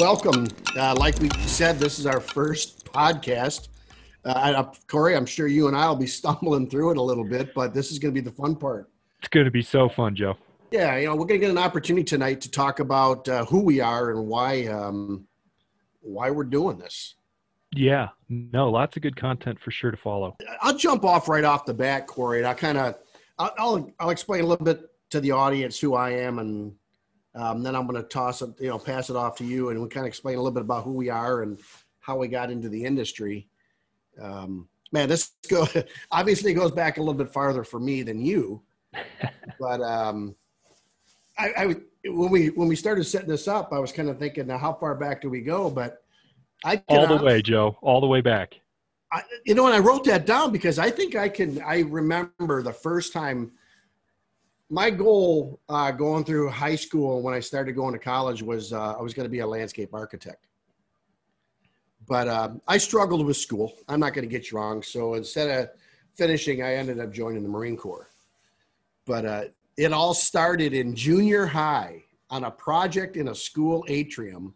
welcome. Uh, like we said, this is our first podcast. Uh, I, Corey, I'm sure you and I will be stumbling through it a little bit, but this is going to be the fun part. It's going to be so fun, Joe. Yeah, you know, we're going to get an opportunity tonight to talk about uh, who we are and why um, why we're doing this. Yeah, no, lots of good content for sure to follow. I'll jump off right off the bat, Corey. And I kind of, I'll, I'll, I'll explain a little bit to the audience who I am, and um, then I'm going to toss it, you know, pass it off to you, and we kind of explain a little bit about who we are and how we got into the industry. Um, man, this go obviously goes back a little bit farther for me than you, but um, I, I when we when we started setting this up, I was kind of thinking, now how far back do we go? But I all the way, Joe, all the way back. I, you know, and I wrote that down because I think I can. I remember the first time. My goal uh, going through high school when I started going to college was uh, I was going to be a landscape architect. But uh, I struggled with school. I'm not going to get you wrong. So instead of finishing, I ended up joining the Marine Corps. But uh, it all started in junior high on a project in a school atrium.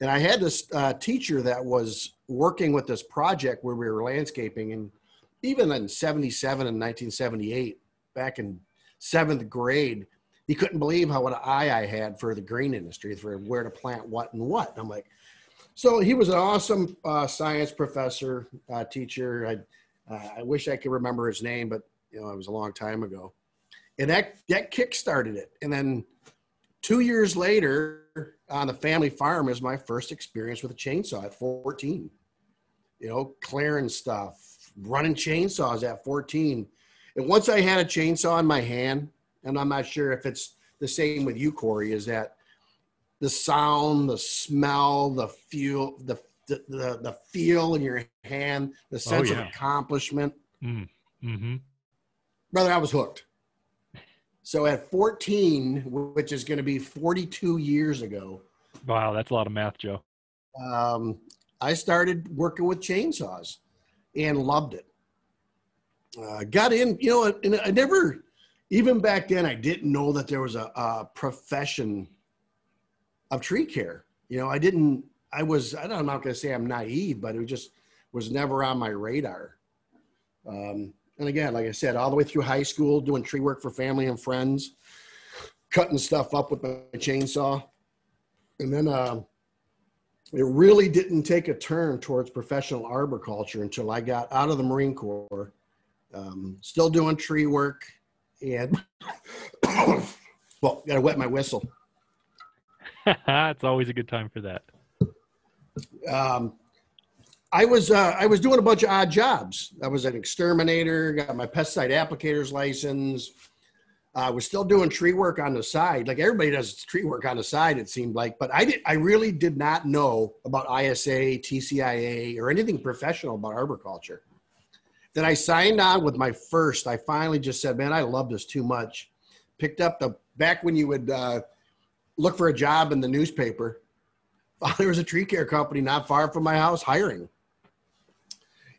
And I had this uh, teacher that was working with this project where we were landscaping. And even in 77 and 1978, back in seventh grade, he couldn't believe how what an eye I had for the green industry, for where to plant what and what. And I'm like, so he was an awesome uh, science professor, uh, teacher. I, uh, I wish I could remember his name, but you know, it was a long time ago and that that kick-started it. And then two years later, on the family farm, is my first experience with a chainsaw at 14. You know, clearing stuff, running chainsaws at 14. And once I had a chainsaw in my hand, and I'm not sure if it's the same with you, Corey, is that the sound, the smell, the feel, the the, the, the feel in your hand, the oh, sense oh, yeah. of accomplishment. Mm. Mm-hmm. Brother, I was hooked. So at 14, which is going to be 42 years ago. Wow, that's a lot of math, Joe. Um, I started working with chainsaws and loved it. Uh, got in, you know, and I never, even back then, I didn't know that there was a, a profession of tree care. You know, I didn't, I was, I I'm not going to say I'm naive, but it just was never on my radar. Um, and again, like I said, all the way through high school, doing tree work for family and friends, cutting stuff up with my chainsaw. And then uh, it really didn't take a turn towards professional arboriculture until I got out of the Marine Corps. Um, still doing tree work and, well, got to wet my whistle. it's always a good time for that. Um, I was uh, I was doing a bunch of odd jobs. I was an exterminator, got my pesticide applicator's license. I uh, was still doing tree work on the side, like everybody does tree work on the side. It seemed like, but I did. I really did not know about ISA, TCIA, or anything professional about arboriculture. Then I signed on with my first. I finally just said, "Man, I love this too much." Picked up the back when you would uh, look for a job in the newspaper. There was a tree care company not far from my house hiring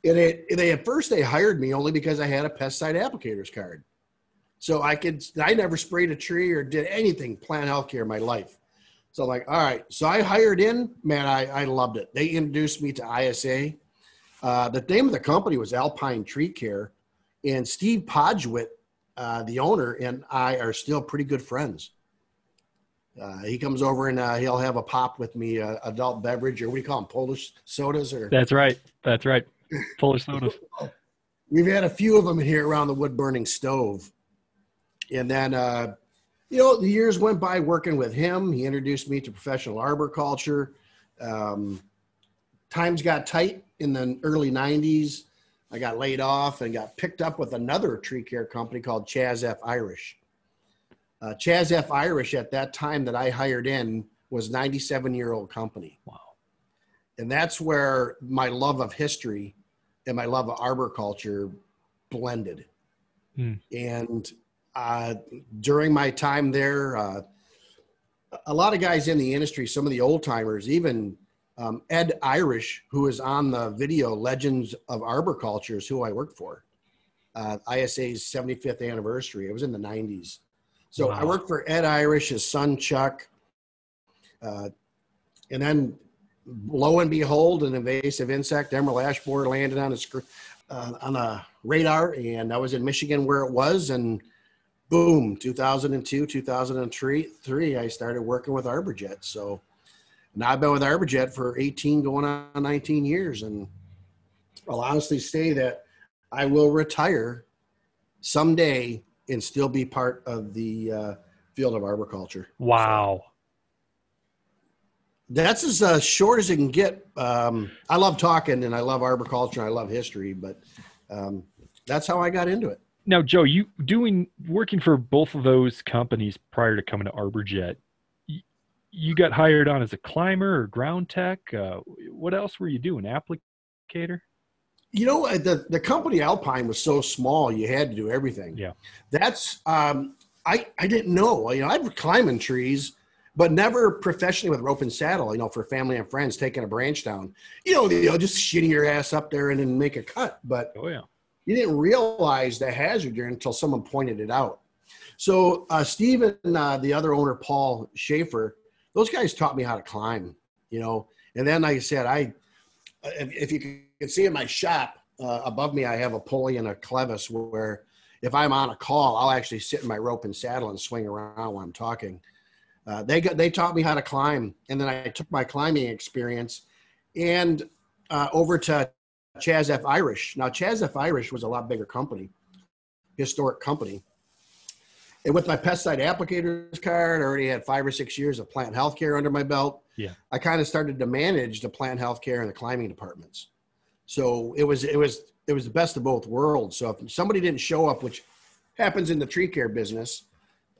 and it, they at first they hired me only because I had a pesticide applicators card. So I could I never sprayed a tree or did anything plant healthcare in my life. So I'm like, all right. So I hired in, man, I, I loved it. They introduced me to ISA. Uh, the name of the company was Alpine Tree Care. And Steve Podgewit, uh, the owner, and I are still pretty good friends. Uh, he comes over and uh, he'll have a pop with me, uh, adult beverage, or what do you call them, Polish sodas? Or that's right, that's right. Polish sodas. We've had a few of them here around the wood burning stove. And then, uh, you know, the years went by working with him. He introduced me to professional arboriculture. Um, times got tight in the early 90s. I got laid off and got picked up with another tree care company called Chas F. Irish. Uh, Chas F. Irish at that time that I hired in was 97 year old company. Wow. And that's where my love of history and my love of arboriculture blended. Hmm. And uh, during my time there, uh, a lot of guys in the industry, some of the old timers, even um, Ed Irish, who is on the video Legends of Arboriculture, is who I worked for. Uh, ISA's 75th anniversary. It was in the 90s. So wow. I worked for Ed Irish, his son Chuck, uh, and then lo and behold, an invasive insect, emerald ash borer, landed on a uh, on a radar, and I was in Michigan where it was, and boom, 2002, 2003, three, I started working with ArborJet. So now I've been with ArborJet for 18, going on 19 years, and I'll honestly say that I will retire someday and still be part of the uh, field of arboriculture. Wow. So that's as uh, short as it can get. Um, I love talking and I love arboriculture and I love history, but um, that's how I got into it. Now, Joe, you doing working for both of those companies prior to coming to ArborJet. You got hired on as a climber or ground tech. Uh, what else were you doing? Applicator? You know, the the company Alpine was so small, you had to do everything. Yeah, that's um, I I didn't know. You know, I've climbing trees, but never professionally with rope and saddle. You know, for family and friends, taking a branch down. You know, you know, just shitting your ass up there and then make a cut. But oh yeah, you didn't realize the hazard there until someone pointed it out. So uh, Steve and uh, the other owner, Paul Schaefer, those guys taught me how to climb. You know, and then like I said, I if, if you can see in my shop uh, above me, I have a pulley and a clevis where if I'm on a call, I'll actually sit in my rope and saddle and swing around while I'm talking. Uh, they got, they taught me how to climb, and then I took my climbing experience and uh, over to Chas F. Irish. Now, Chas F. Irish was a lot bigger company, historic company. And with my pesticide applicators card, I already had five or six years of plant health care under my belt. Yeah. I kind of started to manage the plant health care and the climbing departments. So it was it was it was the best of both worlds. So if somebody didn't show up, which happens in the tree care business,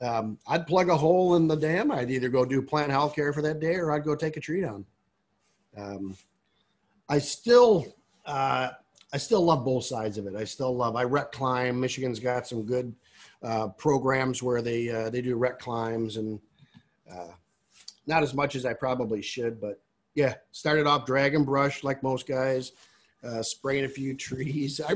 um, I'd plug a hole in the dam. I'd either go do plant health care for that day, or I'd go take a tree down. Um, I still uh, I still love both sides of it. I still love I rec climb. Michigan's got some good uh, programs where they uh, they do rec climbs and uh, not as much as I probably should, but yeah, started off dragon brush like most guys uh, spraying a few trees. I,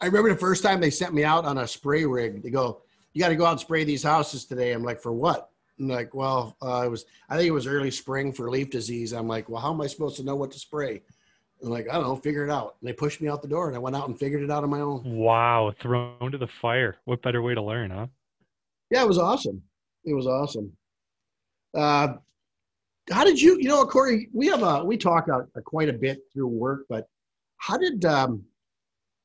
I remember the first time they sent me out on a spray rig. They go, "You got to go out and spray these houses today." I'm like, "For what?" I'm like, "Well, uh, it was. I think it was early spring for leaf disease." I'm like, "Well, how am I supposed to know what to spray?" I'm like, "I don't know. Figure it out." And they pushed me out the door, and I went out and figured it out on my own. Wow, thrown to the fire. What better way to learn, huh? Yeah, it was awesome. It was awesome. Uh, how did you? You know, Corey, we have a we talk a, a quite a bit through work, but how did um,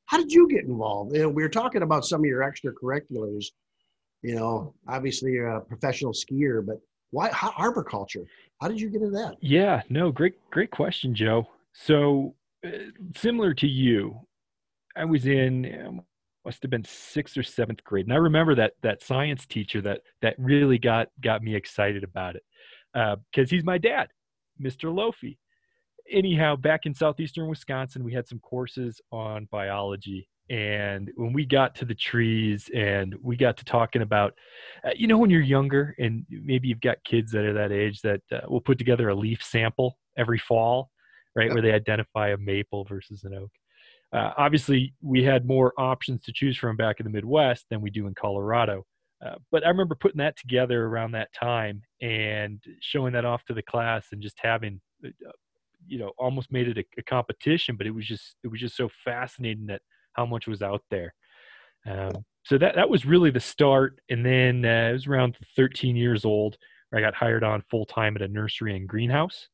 how did you get involved? You know, we were talking about some of your extracurriculars. You know, obviously you're a professional skier, but why how, arboriculture? How did you get into that? Yeah, no, great great question, Joe. So uh, similar to you, I was in um, must have been sixth or seventh grade, and I remember that that science teacher that that really got got me excited about it because uh, he's my dad, Mr. Lofi anyhow, back in southeastern Wisconsin, we had some courses on biology. And when we got to the trees and we got to talking about, uh, you know, when you're younger and maybe you've got kids that are that age that uh, will put together a leaf sample every fall, right, where they identify a maple versus an oak. Uh, obviously, we had more options to choose from back in the Midwest than we do in Colorado. Uh, but I remember putting that together around that time and showing that off to the class and just having uh, you know almost made it a, a, competition but it was just it was just so fascinating that how much was out there um, so that that was really the start and then uh, it was around 13 years old where i got hired on full time at a nursery and greenhouse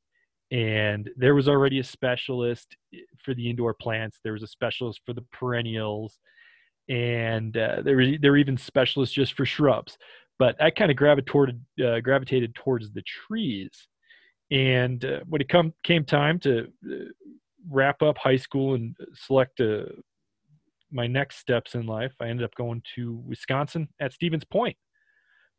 and there was already a specialist eh, for the indoor plants there was a specialist for the perennials and uh, there was there were even specialists just for shrubs but i kind of gravitated uh, gravitated towards the trees and uh, when it come came time to uh, wrap up high school and select uh, my next steps in life, I ended up going to Wisconsin at Stevens Point,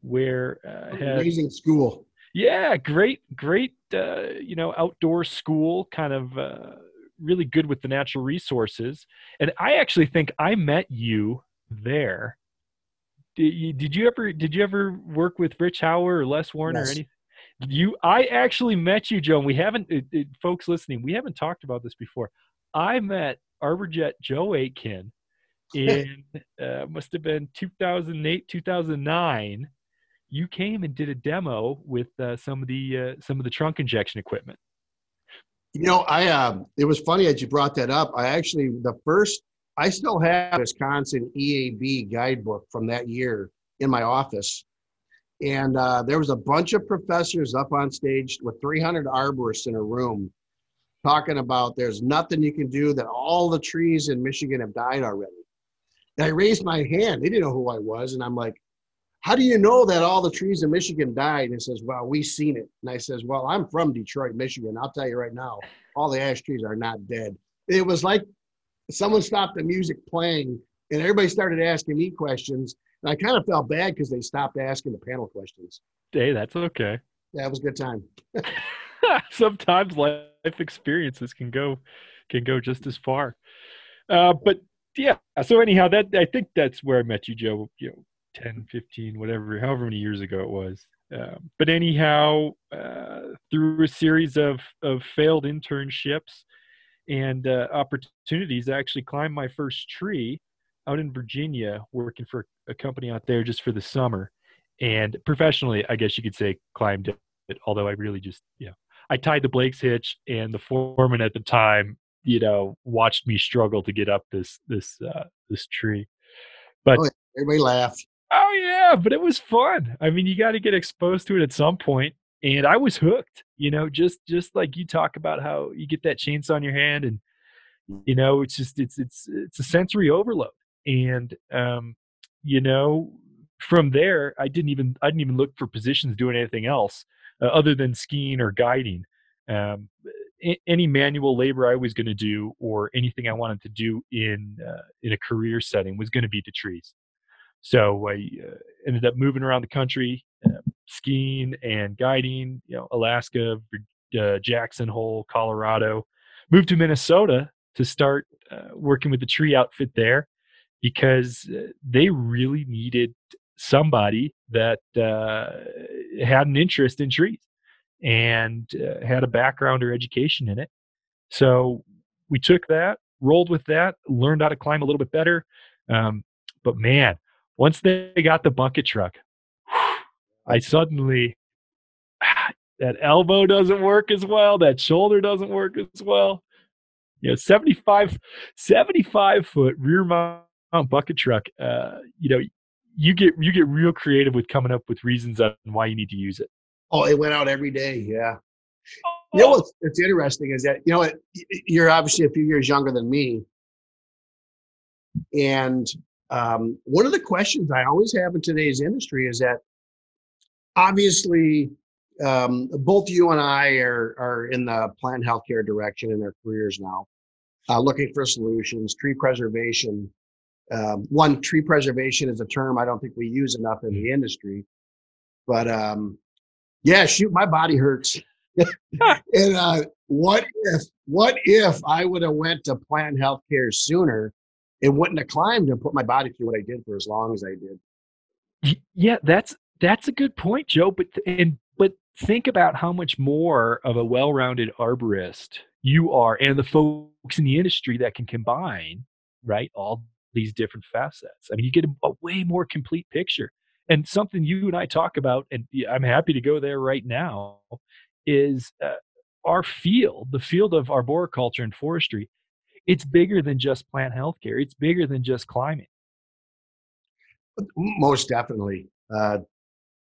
where uh, had, amazing school. Yeah, great, great. Uh, you know, outdoor school, kind of uh, really good with the natural resources. And I actually think I met you there. Did you, did you ever did you ever work with Rich Hauer or Les Werner yes. or anything? You, I actually met you, Joe. And we haven't, it, it, folks listening, we haven't talked about this before. I met ArborJet Joe Aitken in uh, must have been 2008, 2009, you came and did a demo with uh, some of the uh, some of the trunk injection equipment. You know, I um, it was funny that you brought that up. I actually the first I still have Wisconsin EAB guidebook from that year in my office, and uh, there was a bunch of professors up on stage with 300 arborists in a room talking about there's nothing you can do that all the trees in Michigan have died already. And I raised my hand. They didn't know who I was, and I'm like, how do you know that all the trees in Michigan died? And he says, well, we seen it. And I says, well, I'm from Detroit, Michigan. I'll tell you right now, all the ash trees are not dead. It was like someone stopped the music playing and everybody started asking me questions. And I kind of felt bad because they stopped asking the panel questions. Hey, that's okay. That was a good time. Sometimes life experiences can go can go just as far. Uh, but yeah, so anyhow, that I think that's where I met you, Joe. You know, 10, 15, whatever, however many years ago it was. Um, but anyhow, uh, through a series of, of failed internships and uh, opportunities, I actually climbed my first tree out in Virginia, working for a company out there just for the summer. And professionally, I guess you could say climbed it, although I really just, you know, I tied the Blake's hitch, and the foreman at the time, you know, watched me struggle to get up this this uh, this tree. But oh, everybody laughed. Oh yeah, but it was fun. I mean, you got to get exposed to it at some point, and I was hooked. You know, just just like you talk about how you get that chainsaw in your hand, and you know, it's just it's it's it's a sensory overload, and um, you know, from there, I didn't even I didn't even look for positions doing anything else uh, other than skiing or guiding. Um, any manual labor I was going to do or anything I wanted to do in uh, in a career setting was going to be to trees. So I uh, ended up moving around the country, uh, skiing and guiding. You know, Alaska, uh, Jackson Hole, Colorado. Moved to Minnesota to start uh, working with the tree outfit there because uh, they really needed somebody that uh, had an interest in trees and had a background or education in it. So we took that, rolled with that, learned how to climb a little bit better. Um, but man, once they got the bucket truck, I suddenly that elbow doesn't work as well, that shoulder doesn't work as well. You know, 75, 75 foot rear mount bucket truck. Uh, you know, you get you get real creative with coming up with reasons on why you need to use it. Oh, it went out every day. Yeah. You know what's, what's interesting is that you know you're obviously a few years younger than me, and um, one of the questions I always have in today's industry is that obviously um, both you and I are, are in the plant healthcare direction in our careers now, uh, looking for solutions, tree preservation. Um, one, tree preservation is a term I don't think we use enough in the industry. But um, yeah, shoot, my body hurts. and uh, what if what if I would have went to plant healthcare sooner it wouldn't have climbed and put my body through what I did for as long as I did. Yeah, that's that's a good point, Joe. But and but think about how much more of a well-rounded arborist you are, and the folks in the industry that can combine right all these different facets. I mean, you get a, a way more complete picture. And something you and I talk about, and I'm happy to go there right now, is uh, our field, the field of arboriculture and forestry, it's bigger than just plant health care. It's bigger than just climate. Most definitely. Uh,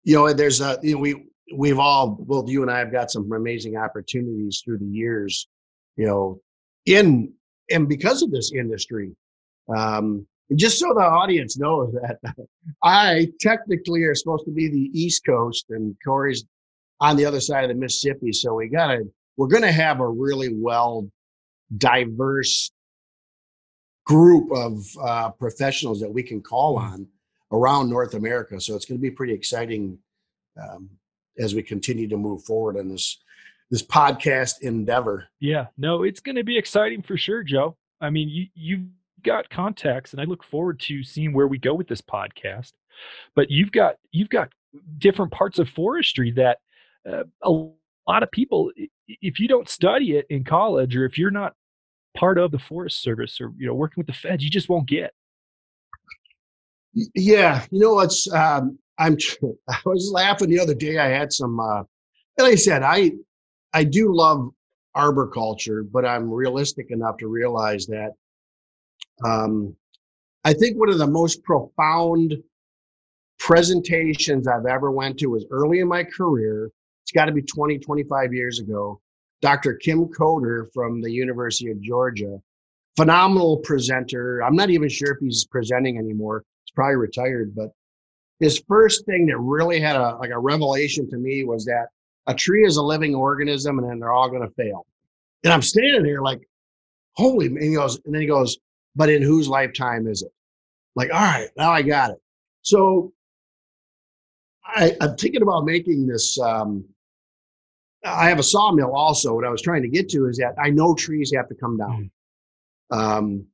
you know, there's a you know, we we've all both you and I have got some amazing opportunities through the years. You know, in and because of this industry. Um, just so the audience knows that I technically are supposed to be the East Coast and Corey's on the other side of the Mississippi. So we gotta we're gonna have a really well diverse group of uh, professionals that we can call hmm. on around North America. So it's going to be pretty exciting um, as we continue to move forward on this this podcast endeavor. Yeah, no, it's going to be exciting for sure, Joe. I mean, you you've got contacts, and I look forward to seeing where we go with this podcast. But you've got you've got different parts of forestry that uh, a lot of people, if you don't study it in college, or if you're not part of the Forest Service or you know working with the feds, you just won't get. Yeah, you know what's um, I'm. I was laughing the other day. I had some. Uh, like I said, I I do love arboriculture, but I'm realistic enough to realize that. Um, I think one of the most profound presentations I've ever went to was early in my career. It's got to be 20, 25 years ago. Dr. Kim Coder from the University of Georgia, phenomenal presenter. I'm not even sure if he's presenting anymore. He's probably retired, but his first thing that really had a like a revelation to me was that a tree is a living organism and then they're all going to fail. And I'm standing there like, holy, and he goes, and then he goes, but in whose lifetime is it? Like, all right, now I got it. So I, am thinking about making this. Um, I have a sawmill also. What I was trying to get to is that I know trees have to come down. Mm. Um,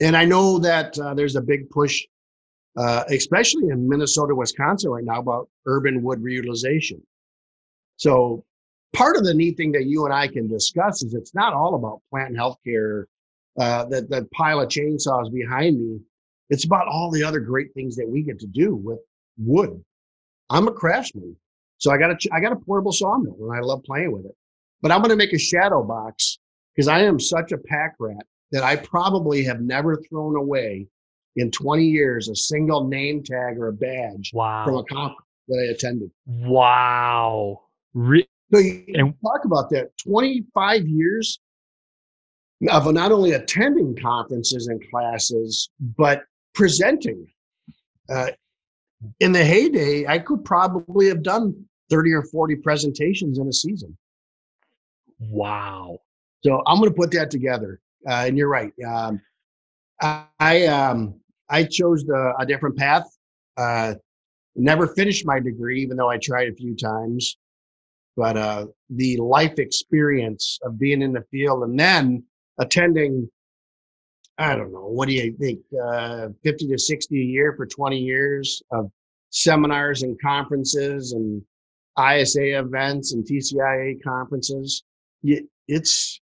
and I know that uh, there's a big push, uh, especially in Minnesota, Wisconsin right now, about urban wood reutilization. So part of the neat thing that you and I can discuss is it's not all about plant and healthcare. Uh, that that pile of chainsaws behind me, it's about all the other great things that we get to do with wood. I'm a craftsman, so I got a I got a portable sawmill, and I love playing with it. But I'm going to make a shadow box because I am such a pack rat that I probably have never thrown away in 20 years a single name tag or a badge wow. from a conference that I attended. Wow. Re- so you and, talk about that 25 years of not only attending conferences and classes, but presenting. Uh, in the heyday, I could probably have done 30 or 40 presentations in a season. Wow. So I'm going to put that together. Uh, and you're right. Um, I, I, um, I chose the, a different path. Uh, never finished my degree, even though I tried a few times but uh, the life experience of being in the field and then attending i don't know what do you think uh, 50 to 60 a year for 20 years of seminars and conferences and isa events and tcia conferences. It's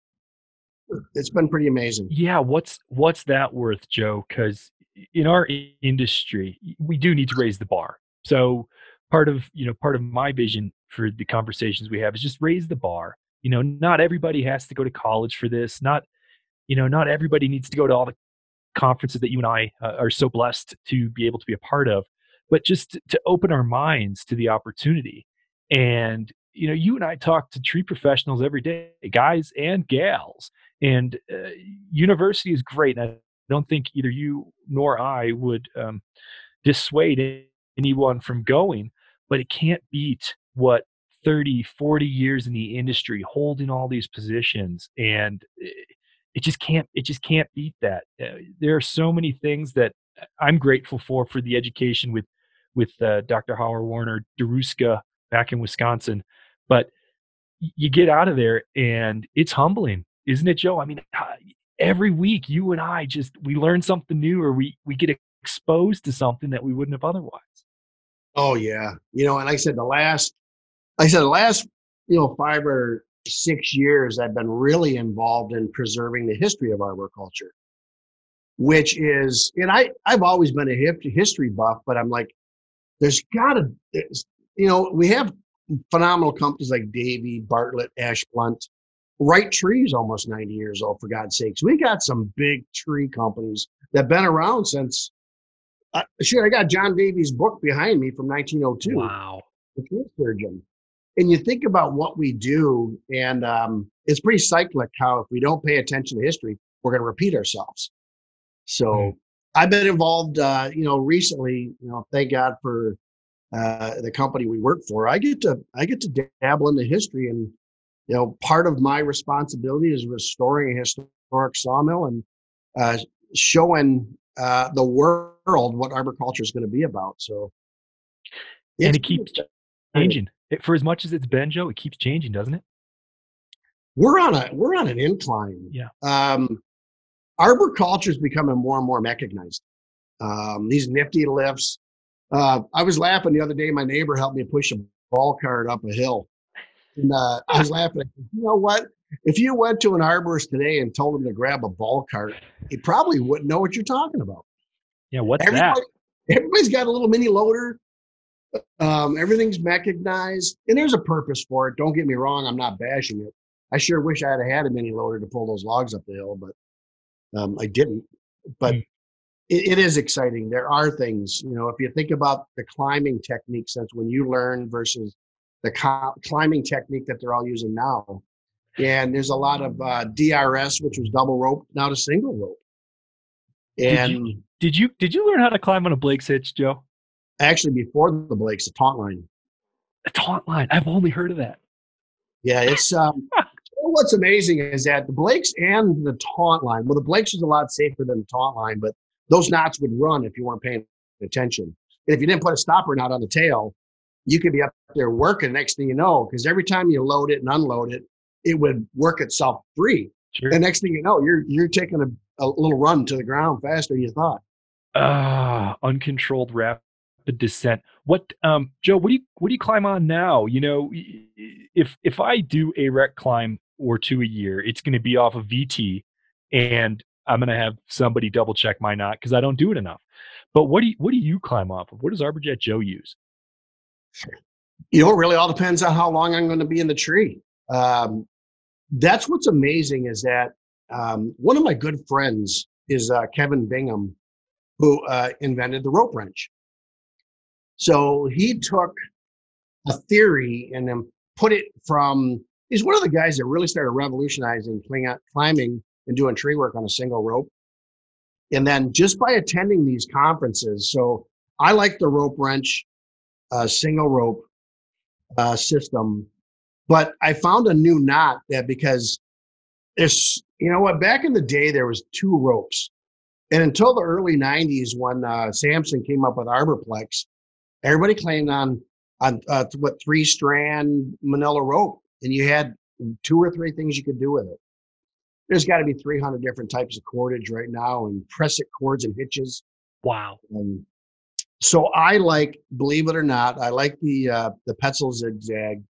it's been pretty amazing. Yeah what's what's that worth joe? Because in our industry we do need to raise the bar. So part of you know part of my vision for the conversations we have is just raise the bar. You know not everybody has to go to college for this not you know not everybody needs to go to all the conferences that you and i uh, are so blessed to be able to be a part of but just to open our minds to the opportunity. And you know you and i talk to tree professionals every day guys and gals and uh, university is great and i don't think either you nor i would um, dissuade anyone from going but it can't beat what 30 40 years in the industry holding all these positions and it just can't it just can't beat that. Uh, there are so many things that i'm grateful for for the education with with uh, dr howard warner DeRusca back in wisconsin but you get out of there and it's humbling isn't it joe? I mean every week you and i just we learn something new or we we get exposed to something that we wouldn't have otherwise. Oh yeah, you know, and like I said, the last, like I said, the last, you know, five or six years, I've been really involved in preserving the history of arboriculture, which is, and I, I've always been a history buff, but I'm like, there's got to, you know, we have phenomenal companies like Davey, Bartlett, Asplundh. Right Trees almost 90 years old, for God's sakes. We got some big tree companies that have been around since uh, sure, I got John Davey's book behind me from 1902. Wow. The tree surgeon. And you think about what we do, and um, it's pretty cyclic how if we don't pay attention to history, we're going to repeat ourselves. So mm. I've been involved, uh, you know, recently. You know, thank God for uh, the company we work for. I get to I get to dabble in the history, and you know, part of my responsibility is restoring a historic sawmill and uh, showing uh, the world what arboriculture is going to be about. So, and it keeps changing. It, for as much as it's been, Joe, it keeps changing, doesn't it? We're on a we're on an incline. Yeah. Um, arboriculture is becoming more and more mechanized. Um, these nifty lifts. Uh, I was laughing the other day. My neighbor helped me push a ball cart up a hill, and uh, I was laughing. You know what? If you went to an arborist today and told him to grab a ball cart, he probably wouldn't know what you're talking about. Yeah, what's Everybody, that? Everybody's got a little mini loader. Um, everything's mechanized, and there's a purpose for it. Don't get me wrong; I'm not bashing it. I sure wish I had had a mini loader to pull those logs up the hill, but um, I didn't. But mm. it, it is exciting. There are things, you know, if you think about the climbing technique, since when you learn versus the co- climbing technique that they're all using now, and there's a lot of uh, DRS, which was double rope, now to single rope. And did you, did you did you learn how to climb on a Blake's hitch, Joe? Actually, before the Blake's, a taunt line. A taunt line. I've only heard of that. Yeah, it's um, what's amazing is that the Blakes and the taunt line. Well, the Blakes is a lot safer than the taunt line, but those knots would run if you weren't paying attention. And if you didn't put a stopper knot on the tail, you could be up there working. Next thing you know, because every time you load it and unload it, it would work itself free. Sure. And next thing you know, you're you're taking a, a little run to the ground faster than you thought. Ah, uh, uncontrolled rapid descent. What, um, Joe? What do you what do you climb on now? You know, if if I do a rec climb or two a year, it's going to be off of VT, and I'm going to have somebody double check my knot because I don't do it enough. But what do you what do you climb off of? What does ArborJet Joe use? You know, it really all depends on how long I'm going to be in the tree. Um, that's what's amazing is that um, one of my good friends is uh, Kevin Bingham, who uh, invented the rope wrench. So he took a theory and then put it from. He's one of the guys that really started revolutionizing climbing and doing tree work on a single rope. And then just by attending these conferences, so I like the rope wrench, uh, single rope uh, system but I found a new knot that because there's, you know what, back in the day, there was two ropes. And until the early 90s, when uh, Samson came up with Arborplex, everybody claimed on, on uh, what, three strand manila rope. And you had two or three things you could do with it. There's got to be 300 different types of cordage right now and prusik cords and hitches. Wow. Um, so I like, believe it or not, I like the uh, the Petzl zigzag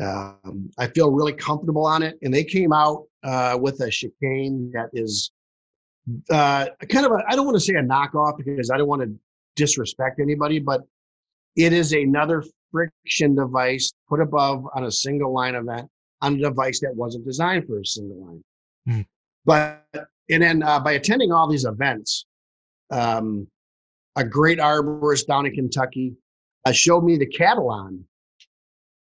um, I feel really comfortable on it. And they came out uh, with a chicane that is uh, kind of a, I don't want to say a knockoff because I don't want to disrespect anybody, but it is another friction device put above on a single line event on a device that wasn't designed for a single line. Mm. But, and then uh, by attending all these events, um, a great arborist down in Kentucky uh, showed me the Catalan,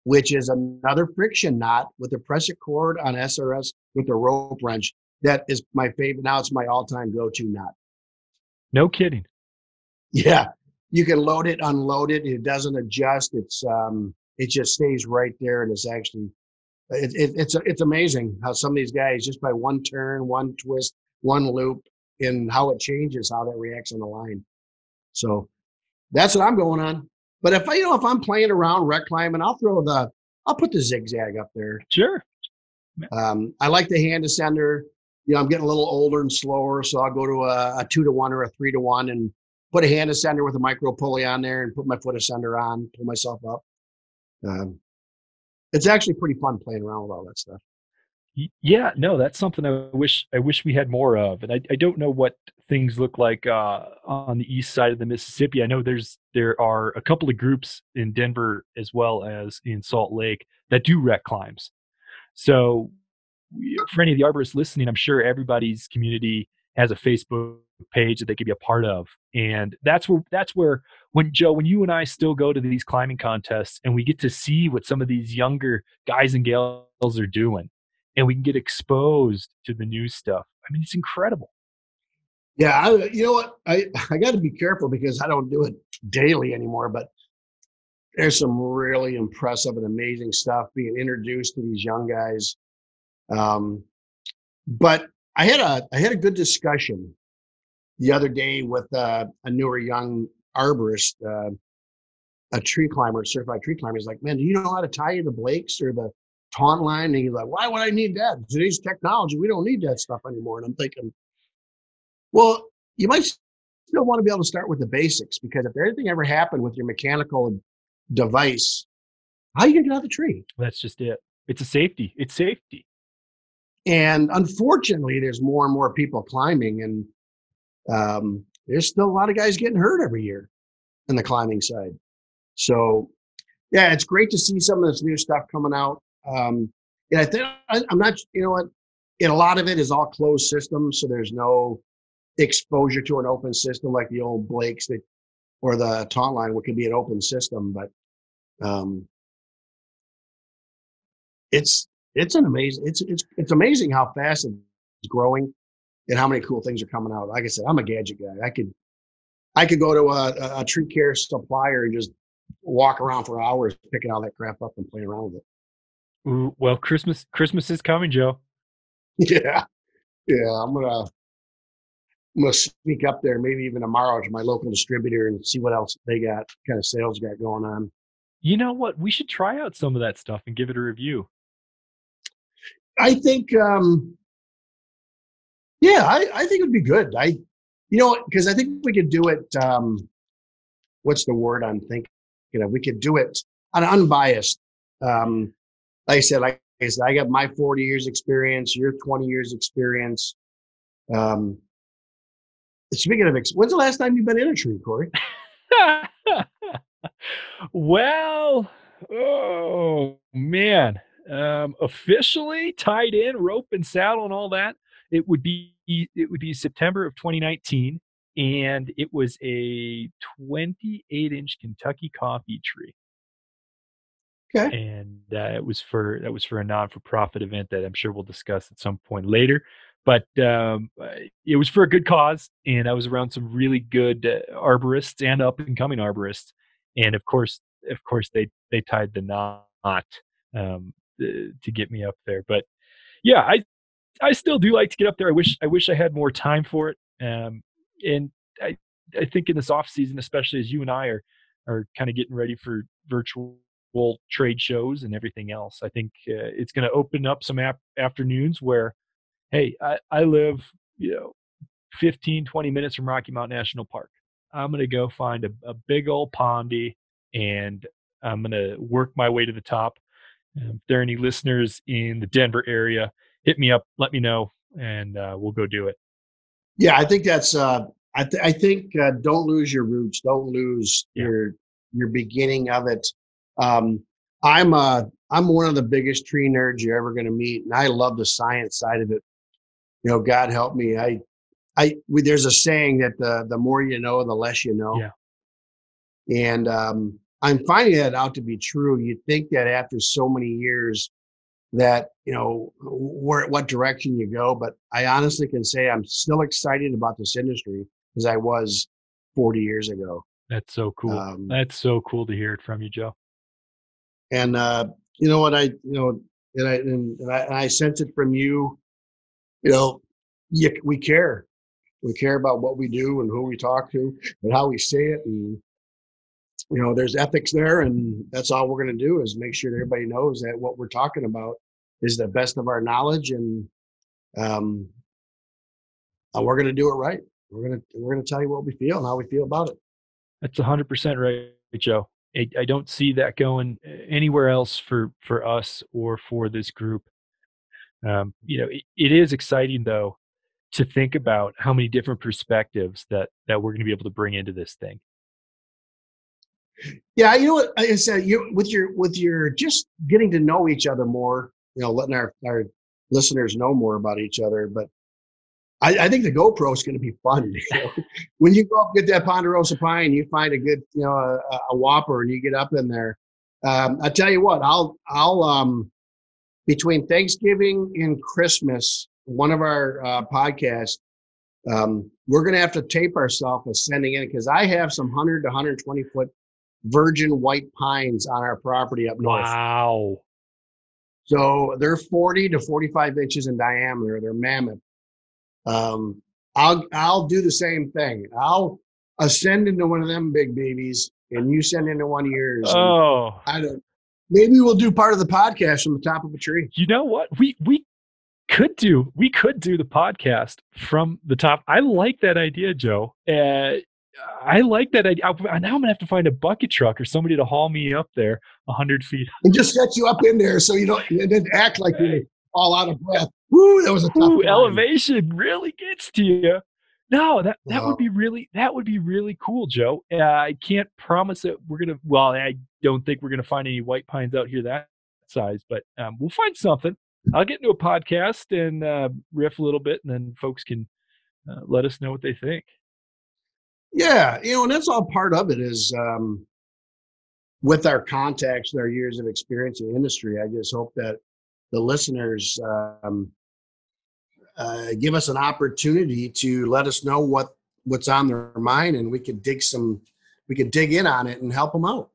which is another friction knot with a pressure cord on SRS with a rope wrench. That is my favorite. Now it's my all-time go-to knot. No kidding. Yeah, you can load it, unload it. It doesn't adjust. It's um, it just stays right there, and it's actually, it, it, it's it's amazing how some of these guys just by one turn, one twist, one loop, and how it changes how that reacts on the line. So that's what I'm going on. But if I, you know, if I'm playing around rec climbing, I'll throw the, I'll put the zigzag up there. Sure. Um, I like the hand ascender. You know, I'm getting a little older and slower, so I'll go to a, a two to one or a three to one and put a hand ascender with a micro pulley on there and put my foot ascender on, pull myself up. Um, it's actually pretty fun playing around with all that stuff. Yeah, no, that's something I wish I wish we had more of, and I, I don't know what things look like uh, on the east side of the Mississippi. I know there's there are a couple of groups in Denver as well as in Salt Lake that do rec climbs. So, for any of the arborists listening, I'm sure everybody's community has a Facebook page that they could be a part of, and that's where that's where when Joe, when you and I still go to these climbing contests and we get to see what some of these younger guys and gals are doing and we can get exposed to the new stuff. I mean, it's incredible. Yeah, I, you know what? I I got to be careful because I don't do it daily anymore. But there's some really impressive and amazing stuff being introduced to these young guys. Um, but I had a I had a good discussion the other day with uh, a newer young arborist, uh, a tree climber, certified tree climber. He's like, "Man, do you know how to tie the Blakes or the taunt line. And he's like, why would I need that? Today's technology, we don't need that stuff anymore. And I'm thinking, well, you might still want to be able to start with the basics because if anything ever happened with your mechanical device, how are you going to get out of the tree? That's just it. It's a safety. It's safety. And unfortunately, there's more and more people climbing, and um, there's still a lot of guys getting hurt every year in the climbing side. So, yeah, it's great to see some of this new stuff coming out. Um, and I think I'm not, you know what, and a lot of it is all closed systems, so there's no exposure to an open system like the old Blakes that, or the taunt line, which could be an open system, but um, it's it's an amazing it's it's it's amazing how fast it's growing and how many cool things are coming out. Like I said, I'm a gadget guy. I could I could go to a, a tree care supplier and just walk around for hours picking all that crap up and playing around with it. Ooh, well, Christmas Christmas is coming, Joe. Yeah, yeah. I'm gonna I'm gonna sneak up there, maybe even tomorrow to my local distributor and see what else they got, kind of sales got going on. You know what? We should try out some of that stuff and give it a review. I think, um, yeah, I, I think it would be good. I, you know, because I think we could do it. Um, what's the word I'm thinking of? We could do it on unbiased. Um, like I said, like I said, I got my 40 years experience, your 20 years experience. Um, speaking of, when's the last time you've been in a tree, Corey? well, oh man, um, officially tied in rope and saddle and all that. It would be it would be September of 2019, and it was a 28 inch Kentucky coffee tree. Okay. And uh, it was for that was for a non for profit event that I'm sure we'll discuss at some point later. But um, it was for a good cause, and I was around some really good uh, arborists and up and coming arborists, and of course, of course, they they tied the knot um, to get me up there. But yeah, I I still do like to get up there. I wish I wish I had more time for it. Um, and I I think in this off season, especially as you and I are are kind of getting ready for virtual trade shows and everything else, I think uh, it's going to open up some ap- afternoons where, hey, I, I live you know 15 20 minutes from Rocky Mountain National Park. I'm going to go find a, a big old pondy and I'm going to work my way to the top um, if there are any listeners in the Denver area, hit me up, let me know, and uh, we'll go do it. Yeah, I think that's. Uh, I, th- I think uh, don't lose your roots. Don't lose yeah. your your beginning of it. Um, I'm uh I'm one of the biggest tree nerds you're ever going to meet, and I love the science side of it. You know, God help me. I I we, there's a saying that the the more you know, the less you know. Yeah. And um, I'm finding that out to be true. You'd think that after so many years that, you know, where, what direction you go. But I honestly can say I'm still excited about this industry as I was 40 years ago. That's so cool. Um, That's so cool to hear it from you, Joe. And, uh, you know what I, you know, and I, and, and I, and I sense it from you, you know, you, we care. We care about what we do and who we talk to and how we say it. And, you know, there's ethics there, and that's all we're going to do is make sure that everybody knows that what we're talking about is the best of our knowledge, and um, uh, we're going to do it right. We're going to we're going to tell you what we feel and how we feel about it. That's hundred percent right, Joe. I, I don't see that going anywhere else for for us or for this group. Um, you know, it, it is exciting though to think about how many different perspectives that that we're going to be able to bring into this thing. Yeah, you know what I said. You with your with your just getting to know each other more. You know, letting our our listeners know more about each other. But I, I think the GoPro is going to be fun. You know? when you go up get that Ponderosa pine, you find a good you know a, a whopper, and you get up in there. Um, I tell you what, I'll I'll um between Thanksgiving and Christmas, one of our uh, podcasts, um, we're going to have to tape ourselves with sending in because I have some 100 to 120 foot virgin white pines on our property up north. Wow. So they're 40 to 45 inches in diameter. They're mammoth. Um, I'll I'll do the same thing. I'll ascend into one of them big babies, and you send into one of yours. Oh, I don't. Maybe we'll do part of the podcast from the top of a tree. You know what? We we could do we could do the podcast from the top. I like that idea, Joe. Uh, I like that idea. I, now I'm gonna have to find a bucket truck or somebody to haul me up there hundred feet and just set you up in there so you don't and then act like you're all out of breath. Woo, that was a tough Ooh, elevation really gets to you. No, that that would be really that would be really cool, Joe. Uh, I can't promise that we're gonna. Well, I don't think we're gonna find any white pines out here that size, but um, we'll find something. I'll get into a podcast and uh, riff a little bit, and then folks can uh, let us know what they think. Yeah, you know, and that's all part of it. Is um, with our contacts and our years of experience in the industry. I just hope that the listeners um, uh, give us an opportunity to let us know what what's on their mind, and we could dig some, we could dig in on it and help them out.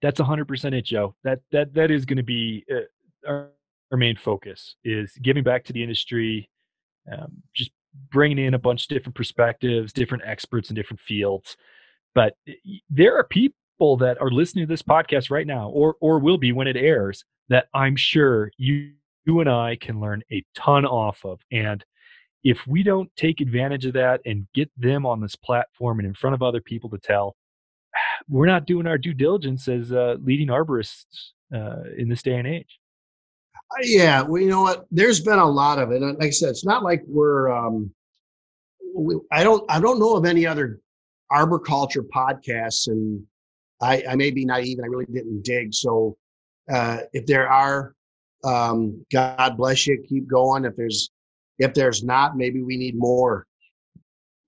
That's hundred percent it, Joe. That that that is going to be uh, our, our, main focus is giving back to the industry, um, just bringing in a bunch of different perspectives, different experts in different fields. But there are people that are listening to this podcast right now, or or will be when it airs, that I'm sure you you and I can learn a ton off of. And if we don't take advantage of that and get them on this platform and in front of other people to tell, we're not doing our due diligence as uh, leading arborists uh, in this day and age. Uh, yeah, well, you know what? There's been a lot of it. Like I said, it's not like we're. Um, we, I don't. I don't know of any other arboriculture podcasts, and I, I may be naive, and I really didn't dig. So, uh, if there are, um, God bless you. Keep going. If there's if there's not, maybe we need more.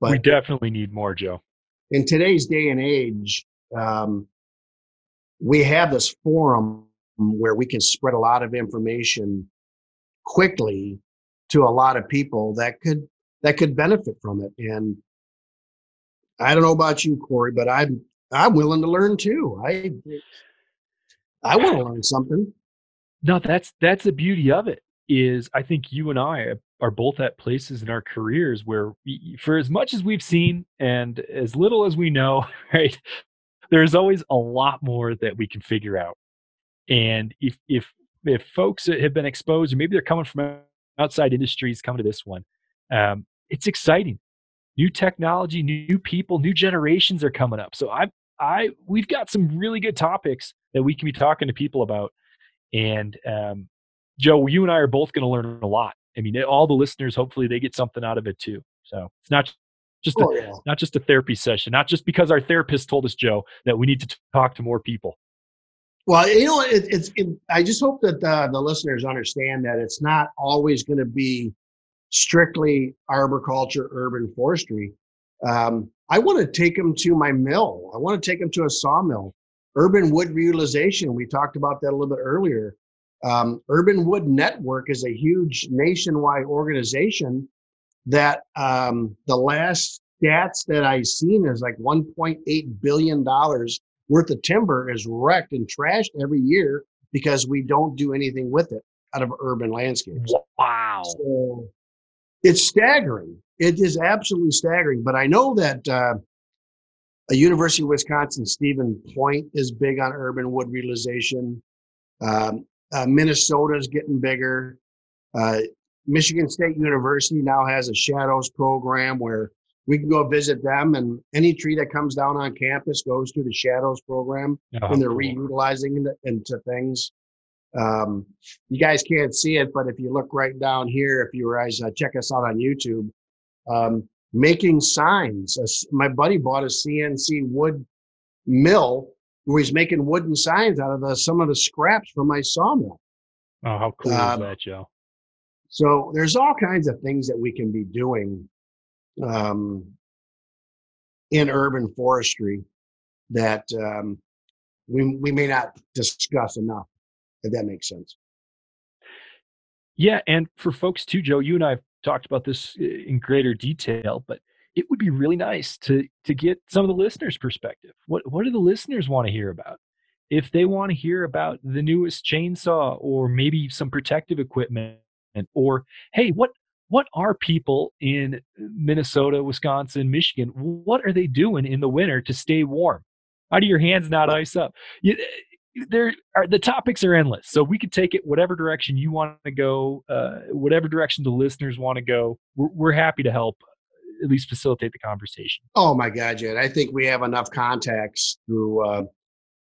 But we definitely need more, Joe. In today's day and age, um, we have this forum Um, where we can spread a lot of information quickly to a lot of people that could that could benefit from it. And I don't know about you, Corey, but I'm I'm willing to learn too. I I want to learn something. No, that's that's the beauty of it. Is I think you and I are both at places in our careers where, we, for as much as we've seen and as little as we know, right, there's always a lot more that we can figure out. And if if if folks have been exposed, or maybe they're coming from outside industries, coming to this one, um, it's exciting. New technology, new people, new generations are coming up. So I I we've got some really good topics that we can be talking to people about and um, Joe, you and I are both going to learn a lot. I mean, all the listeners, hopefully, they get something out of it too. So it's not just a, oh, yeah. not just a therapy session, not just because our therapist told us, Joe, that we need to talk to more people. Well, you know, it, it's. It, I just hope that the, the listeners understand that it's not always going to be strictly arboriculture, urban forestry. Um, I want to take them to my mill. I want to take them to a sawmill urban wood reutilization. We talked about that a little bit earlier. Um, urban Wood Network is a huge nationwide organization that um, the last stats that I've seen is like 1.8 billion dollars worth of timber is wrecked and trashed every year because we don't do anything with it out of urban landscapes. Wow. So it's staggering. It is absolutely staggering. But I know that uh, a University of Wisconsin Stevens Point is big on urban wood reutilization. Um, uh, Minnesota is getting bigger. Uh, Michigan State University now has a shadows program where we can go visit them, and any tree that comes down on campus goes through the shadows program, oh, and they're cool. reutilizing into, into things. Um, you guys can't see it, but if you look right down here, if you guys uh, check us out on YouTube, um, making signs. My buddy bought a CNC wood mill where he's making wooden signs out of the, some of the scraps from my sawmill. Oh, how cool um, is that, Joe? So there's all kinds of things that we can be doing um, in urban forestry that um, we we may not discuss enough. If that makes sense. Yeah, and for folks too, Joe, you and I have talked about this in greater detail, but it would be really nice to to get some of the listeners' perspective. What what do the listeners want to hear about? If they want to hear about the newest chainsaw or maybe some protective equipment, or hey, what what are people in Minnesota, Wisconsin, Michigan? What are they doing in the winter to stay warm? How do your hands not ice up? You, there are the topics are endless so we could take it whatever direction you want to go uh, whatever direction the listeners want to go we're, we're, happy to help at least facilitate the conversation oh my god Jed. i think we have enough contacts through uh,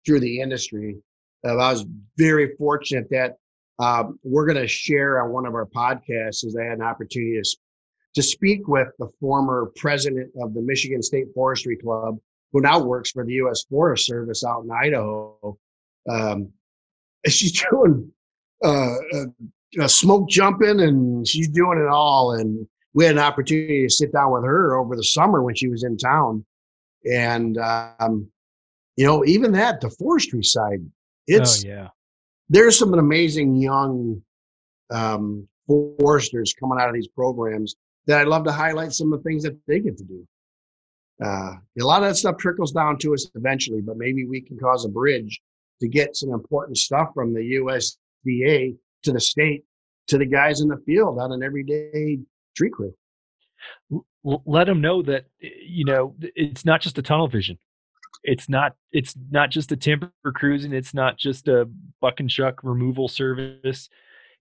through the industry uh, i was very fortunate that um, we're going to share on one of our podcasts as i had an opportunity to to speak with the former president of the Michigan State Forestry Club, who now works for the U.S. Forest Service out in Idaho. Um, she's doing uh, uh, smoke jumping and she's doing it all. And we had an opportunity to sit down with her over the summer when she was in town. And, um, you know, even that, the forestry side, it's, oh, yeah. There's some amazing young um, foresters coming out of these programs that I'd love to highlight some of the things that they get to do. Uh, a lot of that stuff trickles down to us eventually, but maybe we can cause a bridge to get some important stuff from the USDA to the state to the guys in the field on an everyday tree crew. Let them know that you know it's not just a tunnel vision. It's not. It's not just a timber cruising. It's not just a buck and chuck removal service.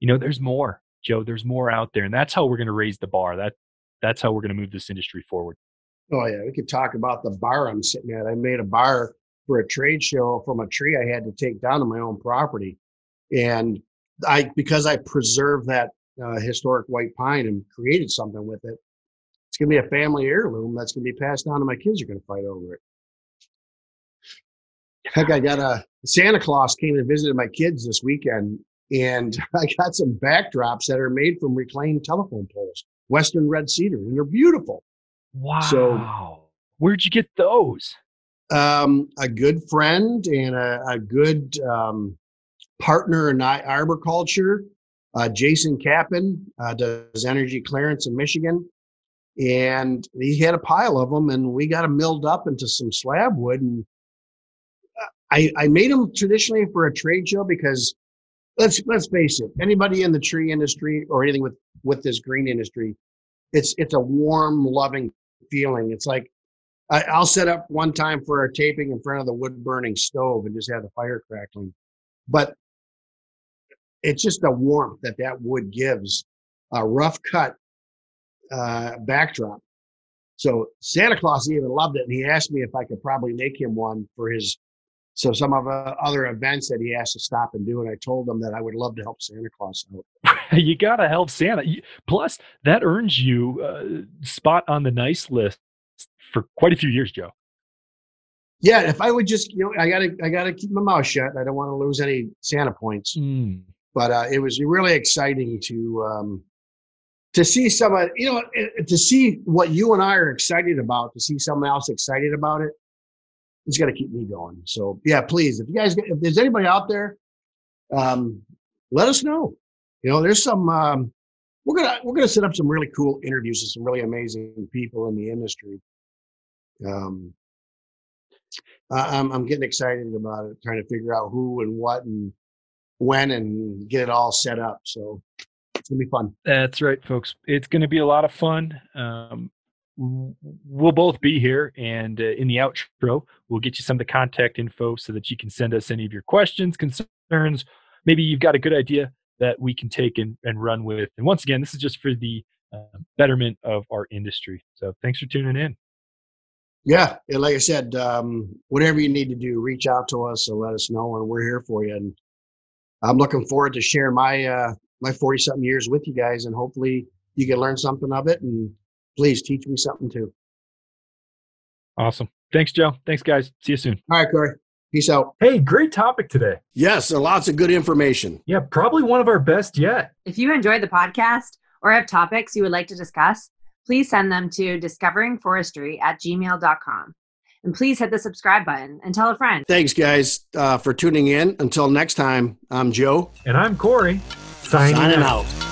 You know, there's more, Joe. There's more out there, and that's how we're going to raise the bar. That that's how we're going to move this industry forward. Oh yeah, we could talk about the bar I'm sitting at. I made a bar for a trade show from a tree I had to take down on my own property. And I, because I preserved that uh, historic white pine and created something with it, it's going to be a family heirloom that's going to be passed down to my kids are going to fight over it. Heck, I got a Santa Claus came and visited my kids this weekend, and I got some backdrops that are made from reclaimed telephone poles, Western red cedar, and they're beautiful. Wow. So, where'd you get those? um, a good friend and a, a good um, partner in arboriculture. Uh, Jason Kappen uh, does energy clearance in Michigan. And he had a pile of them, and we got them milled up into some slab wood. And I, I made them traditionally for a trade show because let's let's face it, anybody in the tree industry or anything with with this green industry, it's it's a warm, loving feeling. It's like I, will set up one time for a taping in front of the wood burning stove and just have the fire crackling. But it's just the warmth that that wood gives. A rough cut uh, backdrop. So Santa Claus even loved it, and he asked me if I could probably make him one for his. So some of uh, other events that he asked to stop and do, and I told him that I would love to help Santa Claus out. you gotta help Santa. Plus, that earns you a uh, spot on the nice list for quite a few years, Joe. Yeah, if I would just, you know, I gotta, I gotta keep my mouth shut. I don't want to lose any Santa points. Mm. But uh, it was really exciting to um, to see someone, you know, to see what you and I are excited about. To see someone else excited about it, it's got to keep me going. So yeah, please, if you guys, if there's anybody out there, um, let us know. You know, there's some. Um, we're gonna we're gonna set up some really cool interviews with some really amazing people in the industry um, I'm, I'm getting excited about it, trying to figure out who and what and when and get it all set up. So it's gonna be fun. That's right, folks. It's gonna be a lot of fun. Um, we'll both be here, and uh, in the outro, we'll get you some of the contact info so that you can send us any of your questions, concerns. Maybe you've got a good idea that we can take and, and run with. And once again, this is just for the uh, betterment of our industry. So thanks for tuning in yeah, and like I said, um, whatever you need to do, reach out to us and let us know, and we're here for you. And I'm looking forward to share my uh, my 40 something years with you guys, and hopefully you can learn something of it. And please teach me something too. Awesome. Thanks, Joe. Thanks, guys. See you soon. All right, Corey. Peace out. Hey, great topic today. Yes, lots of good information. Yeah, probably one of our best yet. If you enjoyed the podcast or have topics you would like to discuss, please send them to discoveringforestry at gmail.com. And please hit the subscribe button and tell a friend. Thanks, guys, uh, for tuning in. Until next time, I'm Joe. And I'm Corey. Signing, Signing out. out.